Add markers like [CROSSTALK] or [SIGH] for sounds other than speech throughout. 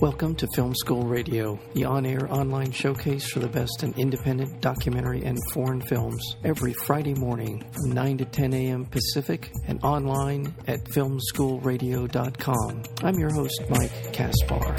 Welcome to Film School Radio, the on air online showcase for the best in independent documentary and foreign films, every Friday morning from 9 to 10 a.m. Pacific and online at filmschoolradio.com. I'm your host, Mike Kaspar.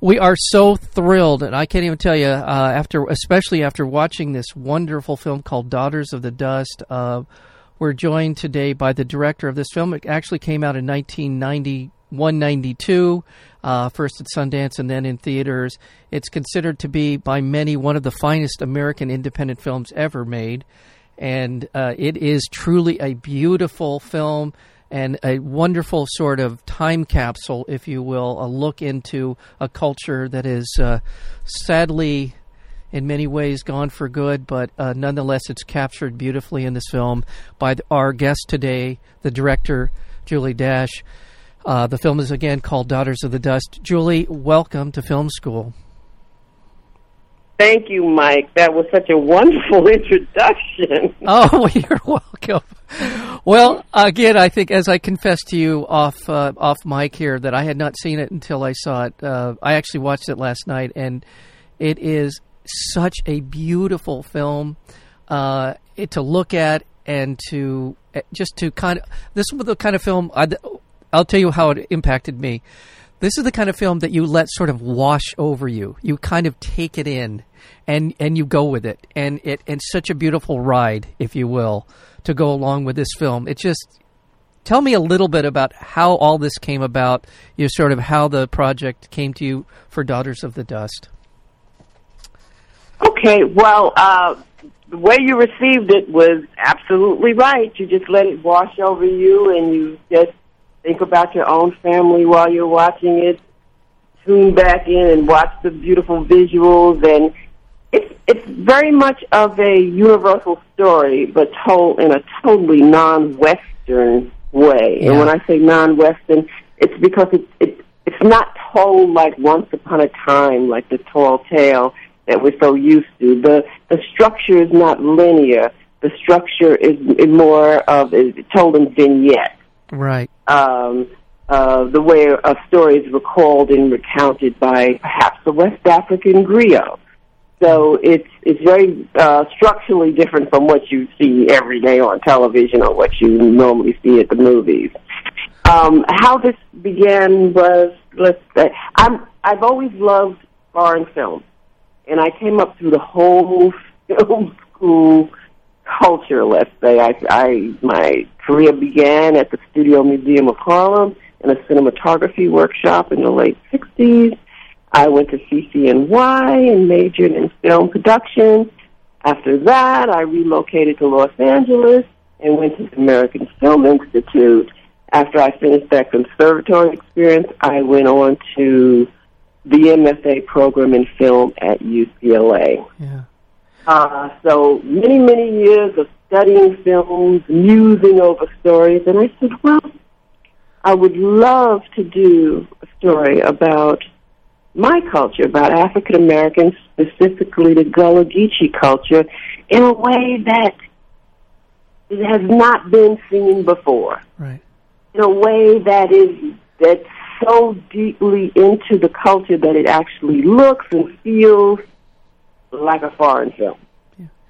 We are so thrilled, and I can't even tell you. Uh, after, especially after watching this wonderful film called "Daughters of the Dust," uh, we're joined today by the director of this film. It actually came out in 1991, 92, uh, first at Sundance and then in theaters. It's considered to be by many one of the finest American independent films ever made, and uh, it is truly a beautiful film and a wonderful sort of time capsule, if you will, a look into a culture that is uh, sadly, in many ways, gone for good, but uh, nonetheless, it's captured beautifully in this film by our guest today, the director, Julie Dash. Uh, the film is again called Daughters of the Dust. Julie, welcome to Film School. Thank you, Mike. That was such a wonderful [LAUGHS] introduction. oh, [LAUGHS] you're welcome. Well, again, I think as I confessed to you off uh, off mic here that I had not seen it until I saw it. Uh, I actually watched it last night, and it is such a beautiful film uh, it, to look at and to uh, just to kind of this was the kind of film I, I'll tell you how it impacted me. This is the kind of film that you let sort of wash over you. You kind of take it in, and and you go with it, and it and such a beautiful ride, if you will, to go along with this film. It just tell me a little bit about how all this came about. You know, sort of how the project came to you for Daughters of the Dust. Okay, well, uh, the way you received it was absolutely right. You just let it wash over you, and you just think about your own family while you're watching it. Tune back in and watch the beautiful visuals, and it's it's very much of a universal story, but told in a totally non-Western way. Yeah. And when I say non-Western, it's because it's it's it's not told like Once Upon a Time, like the tall tale that we're so used to. The the structure is not linear. The structure is, is more of is told in vignettes Right. um, uh, the way a story is recalled and recounted by perhaps a West African griot. So it's it's very uh, structurally different from what you see every day on television or what you normally see at the movies. Um, how this began was let's say I'm I've always loved foreign films, and I came up through the whole [LAUGHS] film school culture. Let's say I, I my career began at the Studio Museum of Harlem in a cinematography workshop in the late '60s. I went to CCNY and majored in film production. After that, I relocated to Los Angeles and went to the American Film Institute. After I finished that conservatory experience, I went on to the MFA program in film at UCLA. Yeah. Uh, so many, many years of studying films, musing over stories, and I said, well, I would love to do a story about my culture, about African Americans, specifically the Gullah Geechee culture, in a way that has not been seen before. Right. In a way that is that's so deeply into the culture that it actually looks and feels like a foreign film.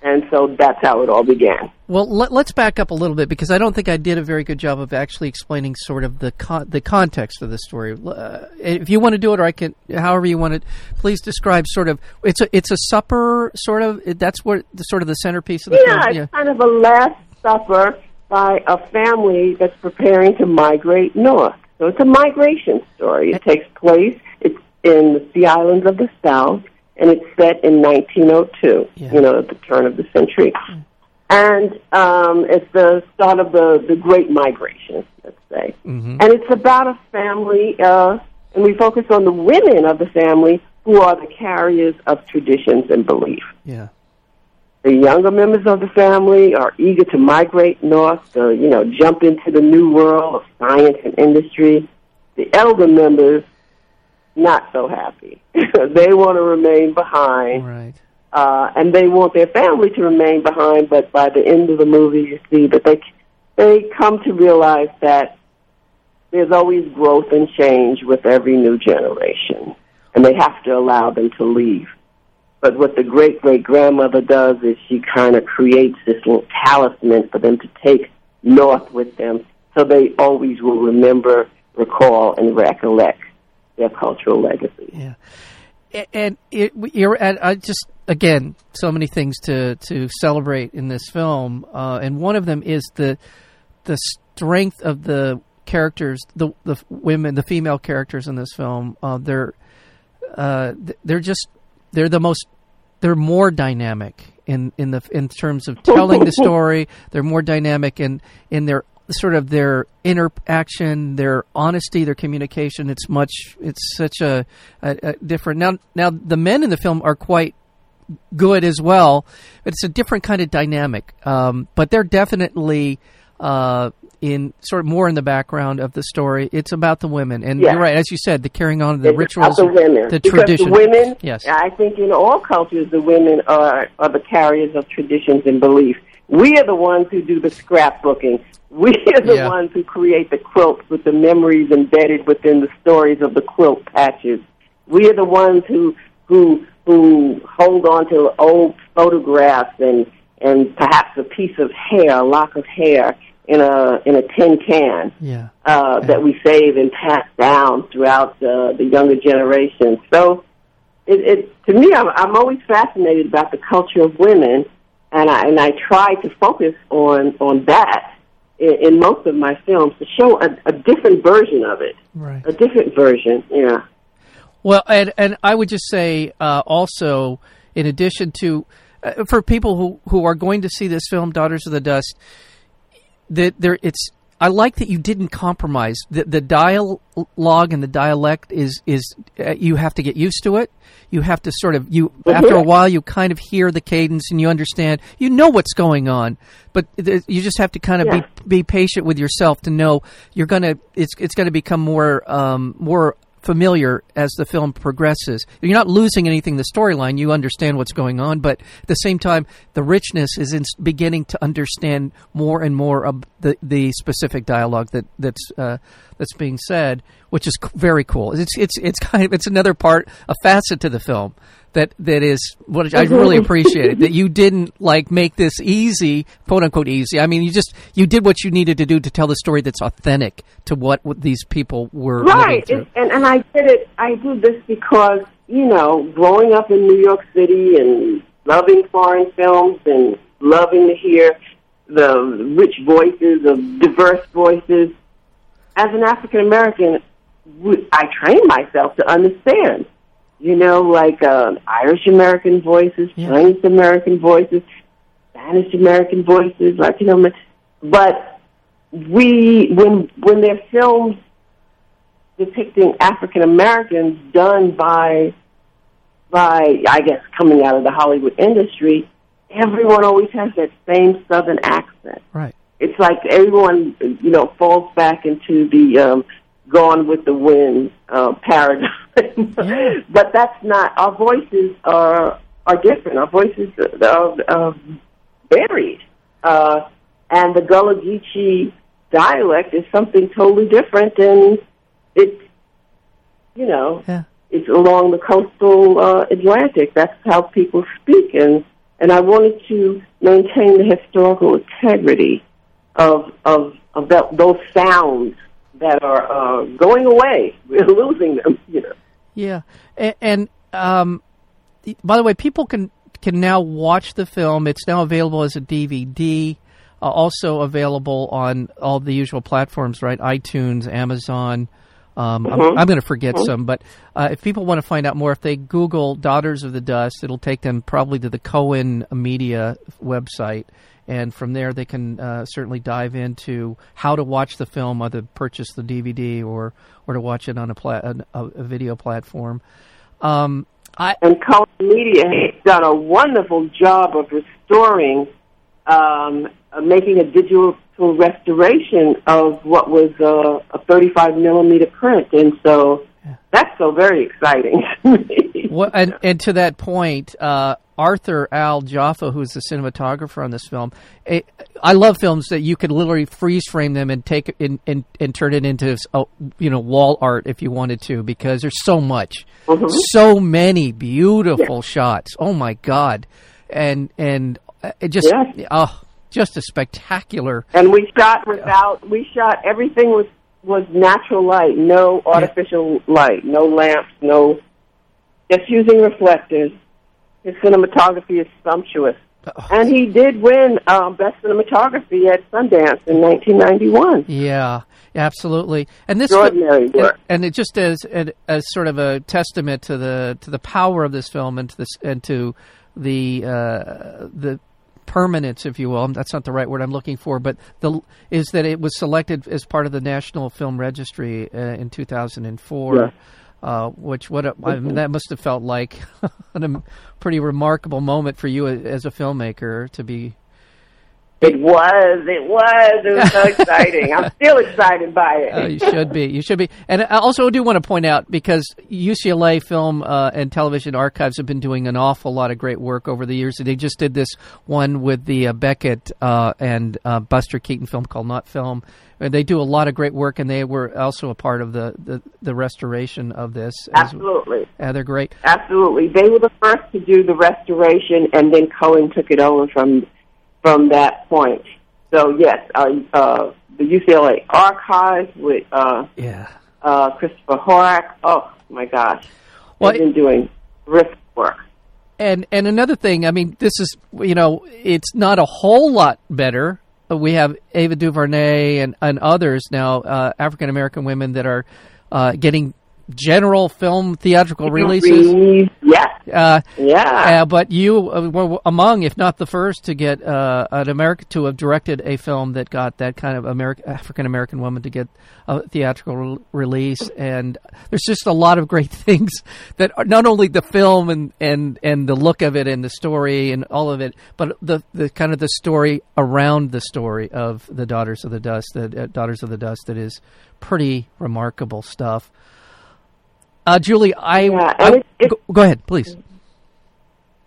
And so that's how it all began. Well, let, us back up a little bit because I don't think I did a very good job of actually explaining sort of the con- the context of the story. Uh, if you want to do it, or I can, however you want it, please describe sort of. It's a it's a supper sort of. That's what the sort of the centerpiece of the story. yeah, film. it's kind of a last supper by a family that's preparing to migrate north. So it's a migration story. It takes place. It's in the Sea Islands of the South, and it's set in 1902. Yeah. You know, at the turn of the century, and um, it's the start of the the Great Migration. Let's say, Mhm. and it's about a family, uh, and we focus on the women of the family who are the carriers of traditions and belief. Yeah. The younger members of the family are eager to migrate north to, you know, jump into the new world of science and industry. The elder members, not so happy. [LAUGHS] they want to remain behind, Right. uh, and they want their family to remain behind. But by the end of the movie, you see that they they come to realize that there's always growth and change with every new generation, and they have to allow them to leave. But what the great great grandmother does is she kind of creates this little talisman for them to take north with them, so they always will remember, recall, and recollect their cultural legacy. Yeah, and it, you're at I just again so many things to to celebrate in this film, uh, and one of them is the the strength of the characters, the the women, the female characters in this film. Uh, they're uh, they're just they're the most they're more dynamic in in the in terms of telling the [LAUGHS] story. They're more dynamic in in their sort of their interaction, their honesty, their communication. It's much it's such a, a, a different now. Now the men in the film are quite good as well. But it's a different kind of dynamic, um, but they're definitely uh, in sort of more in the background of the story. It's about the women, and Yeah. you're right, as you said, the carrying on of the It's rituals, about the women. the tradition. women, Yes. I think in all cultures, the women are, are the carriers of traditions and beliefs. We are the ones who do the scrapbooking. We are the Yeah. ones who create the quilts with the memories embedded within the stories of the quilt patches. We are the ones who who who hold on to old photographs and and perhaps a piece of hair, a lock of hair in a in a tin can Yeah. uh, Yeah. that we save and pass down throughout uh, the younger generation. So, it, it to me, I'm, I'm always fascinated about the culture of women, and I and I try to focus on on that in, in most of my films to show a, a different version of it, Right. a different version. Yeah. Well, and and I would just say uh, also, in addition to uh, for people who who are going to see this film, Daughters of the Dust, that there it's. I like that you didn't compromise. The the dialogue and the dialect is is uh, you have to get used to it. You have to sort of you after a while you kind of hear the cadence and you understand. You know what's going on, but th- you just have to kind of Yeah. be be patient with yourself to know you're gonna it's it's gonna become more um, more familiar as the film progresses. You're not losing anything the storyline. You understand what's going on, but at the same time, the richness is in beginning to understand more and more of the, the specific dialogue that that's uh, that's being said, which is very cool. It's it's it's [LAUGHS] kind of it's another part, a facet to the film that that is what I really appreciate it, that [LAUGHS] you didn't like make this easy, quote unquote easy. I mean, you just you did what you needed to do to tell the story that's authentic to what, what these people were Right, and and I did it. I do this because you know, growing up in New York City and loving foreign films and loving to hear the rich voices of diverse voices. As an African American, I trained myself to understand. You know, like uh, Irish American voices, Yeah. Chinese American voices, Spanish American voices, Latino. But we, when when they're films depicting African Americans done by by I guess coming out of the Hollywood industry, everyone always has that same southern accent. Right. It's like everyone you know falls back into the um gone with the wind uh paradigm. [LAUGHS] But that's not our voices are are different. Our voices are, are varied. Uh and the Gullah Geechee dialect is something totally different and it's you know Yeah. it's along the coastal uh, Atlantic. That's how people speak, and and I wanted to maintain the historical integrity of of of that, those sounds that are uh, going away. [LAUGHS] We're losing them, you know. Yeah, and, and um, by the way, people can can now watch the film. It's now available as a DVD. Uh, also available on all the usual platforms, right? iTunes, Amazon. Um, I'm, I'm going to forget some, but uh, if people want to find out more, if they Google "Daughters of the Dust," it'll take them probably to the Cohen Media website, and from there they can uh, certainly dive into how to watch the film, either purchase the DVD or or to watch it on a pla- a, a video platform. Um, I And Cohen Media has done a wonderful job of restoring, um, uh, making a digital restoration of what was uh, a 35 millimeter print, and so that's so very exciting. [LAUGHS] Well, and, and to that point, uh, Arthur Al Jafa, who's the cinematographer on this film. It, I love films that you could literally freeze frame them and take and and, and turn it into you know wall art if you wanted to because there's so much, Mm-hmm. so many beautiful shots. Oh my god, and and uh, it just Yes. oh just a spectacular. And we shot without. We shot everything was was natural light, no artificial light, no lamps, no. Just using reflectors. His cinematography is sumptuous, and he did win um, best cinematography at Sundance in 1991. Yeah, absolutely. And this Extraordinary and, work. and it just as as sort of a testament to the to the power of this film and to this and to the uh, the permanence, if you will. That's not the right word I'm looking for, but the is that it was selected as part of the National Film Registry uh, in 2004. Yeah. Uh, which what a, I mean, that must have felt like [LAUGHS] a pretty remarkable moment for you as a filmmaker to be It was. It was. It was so [LAUGHS] exciting. I'm still excited by it. Uh, you should be. You should be. And I also do want to point out because UCLA Film uh, and Television Archives have been doing an awful lot of great work over the years. They just did this one with the uh, Beckett uh, and uh, Buster Keaton film called Not Film. And they do a lot of great work, and they were also a part of the, the, the restoration of this. Absolutely. uh, they're great. Absolutely. They were the first to do the restoration, and then Cohen took it over from from that point. So yes, uh, uh, the UCLA archives with uh, Yeah. uh, Christopher Horak. Oh my gosh, Well, they've been doing terrific work. And and another thing, I mean, this is you know, it's not a whole lot better. We have Ava DuVernay and and others now, uh, African American women that are uh, getting general film theatrical releases. Yes, Uh, yeah. uh, but you uh, were among, if not the first, to get uh, an American to have directed a film that got that kind of American African American woman to get a theatrical re- release. And there's just a lot of great [LAUGHS] things that are not only the film and, and, and the look of it and the story and all of it, but the the kind of the story around the story of the Daughters of the Dust, the uh, Daughters of the Dust, that is pretty remarkable stuff. Uh, Julie, I, Yeah, I- and it- it- go, go ahead, please.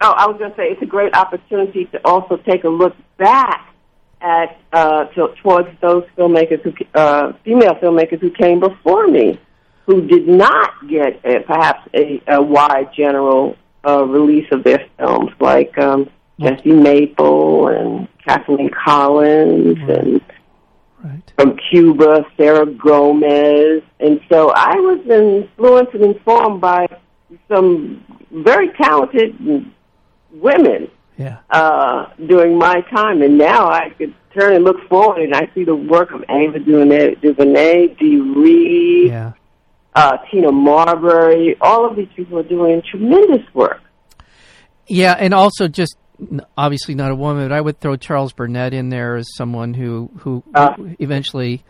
Oh, I was going to say it's a great opportunity to also take a look back at uh, to, towards those filmmakers who, uh, female filmmakers who came before me, who did not get a, perhaps a, a wide general uh, release of their films, like um, Jessie Maple and Kathleen Collins, and Right. from Cuba, Sara Gomez, and so I was influenced and informed by some very talented women Yeah. uh, during my time, and now I could turn and look forward, and I see the work of Ava DuVernay, DuVernay Dee Rees, Yeah. uh, Tina Mabry. All of these people are doing tremendous work. Yeah, and also just obviously not a woman, but I would throw Charles Burnett in there as someone who who Uh. eventually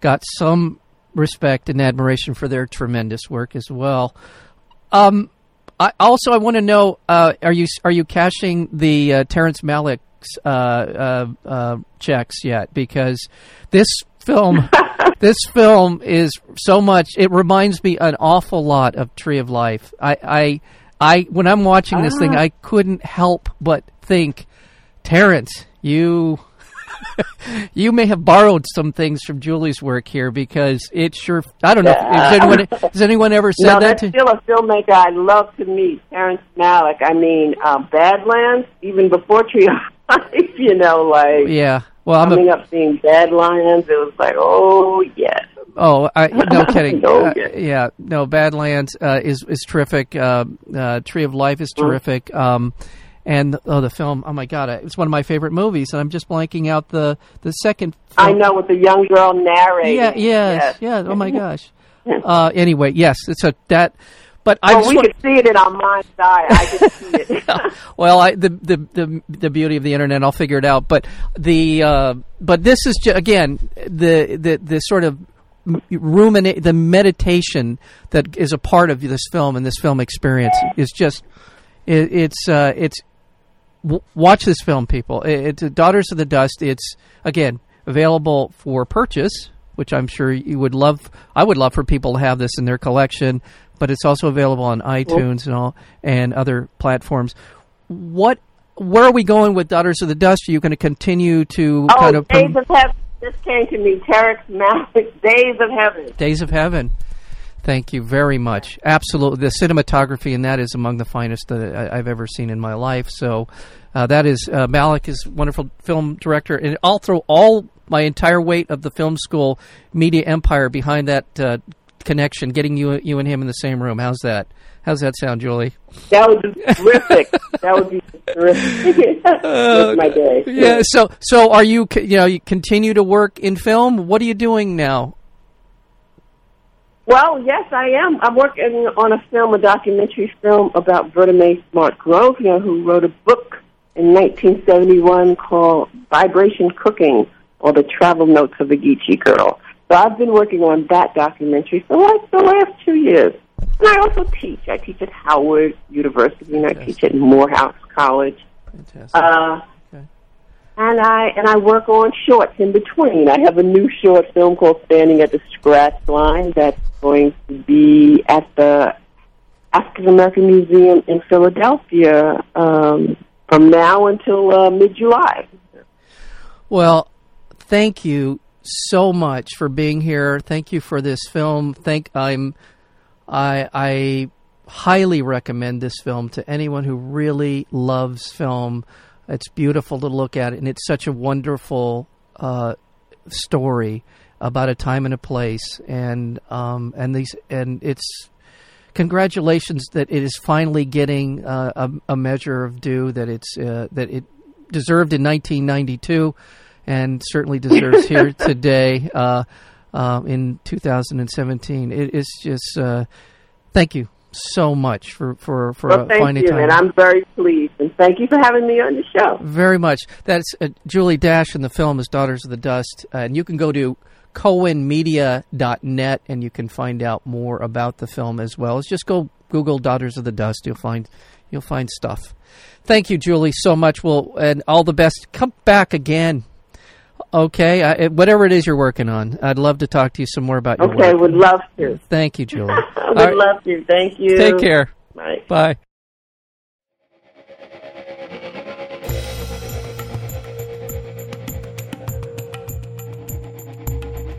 got some respect and admiration for their tremendous work as well. Um, I also I want to know uh, are you are you cashing the uh, Terrence Malick's uh, uh, uh, checks yet? Because this film. [LAUGHS] this film is so much. It reminds me an awful lot of Tree of Life. I, I, I when I'm watching this thing, Ah. I couldn't help but think, Terrence, you, [LAUGHS] you may have borrowed some things from Julie's work here because it sure. I don't know. Has anyone, has anyone ever said no, that that's to? still a filmmaker I'd love to meet, Terrence Malick. I mean, uh, Badlands, even before Tree [LAUGHS] you know, like Yeah. Well, I'm a, coming up seeing Badlands, it was like, oh, yes. Oh, I, [LAUGHS] no kidding. No, Uh, yeah. no. Badlands uh, is is terrific. Uh, uh, Tree of Life is Mm-hmm. terrific. Um, and oh, the film. Oh my God, it's one of my favorite movies, and I'm just blanking out the the second. I know, with the young girl narrating. Yeah. Yes. Yeah. Oh my [LAUGHS] gosh. Uh, anyway, yes, it's a that. But I Well, we want, could see it in our mind's eye. I could see it. [LAUGHS] well, I, the, the the the beauty of the internet, I'll figure it out. But the uh, but this is ju- again the the the sort of ruminate the meditation that is a part of this film and this film experience is just it, it's uh, it's w- watch this film, people. It, it's Daughters of the Dust. It's again available for purchase, which I'm sure you would love. I would love for people to have this in their collection, but it's also available on iTunes and all and other platforms. what? Where are we going with Daughters of the Dust? Are you going to continue to oh, kind of Days of Heaven just came to me. Terrence Malick, [LAUGHS] Days of Heaven. Days of Heaven. Thank you very much. Absolutely, the cinematography in that is among the finest that I, have ever seen in my life. So, uh, that is uh, Malick is wonderful film director, and I'll throw all my entire weight of the film school media empire behind that uh, connection, getting you you and him in the same room. How's that? How's that sound, Julie? That would be terrific. [LAUGHS] that would be terrific. [LAUGHS] uh, my day. Yeah. So, so are you? You know, you continue to work in film. What are you doing now? Well, yes, I am. I'm working on a film, a documentary film about Vertamae Smart Grosvenor, who wrote a book in 1971 called Vibration Cooking, or The Travel Notes of a Geechee Girl. So I've been working on that documentary for like the last two years. And I also teach. I teach at Howard University and I teach at Morehouse College. Fantastic. Uh, okay. And I and I work on shorts in between. I have a new short film called Standing at the Scratch Line that's going to be at the African American Museum in Philadelphia um, from now until uh, mid July. Well, thank you so much for being here. Thank you for this film. Thank I'm I I highly recommend this film to anyone who really loves film. It's beautiful to look at, and it's such a wonderful uh, story about a time and a place, and um, and these and it's congratulations that it is finally getting uh, a, a, measure of due that it's uh, that it deserved in 1992 and certainly deserves here [LAUGHS] today uh, uh, in 2017. It is just uh, thank you so much for for for well, thank finding you, time. and I'm very pleased. And thank you for having me on the show. Very much. That's uh, Julie Dash, and the film is Daughters of the Dust, uh, and you can go to cohenmedia.net and you can find out more about the film as well. It's just go Google Daughters of the Dust. You'll find you'll find stuff. Thank you, Julie, so much. Well, and all the best. Come back again. Okay, I, whatever it is you're working on, I'd love to talk to you some more about your okay, work. Okay, would love to. Thank you, Julie. [LAUGHS] would right. love to. Thank you. Take care. Bye. Bye.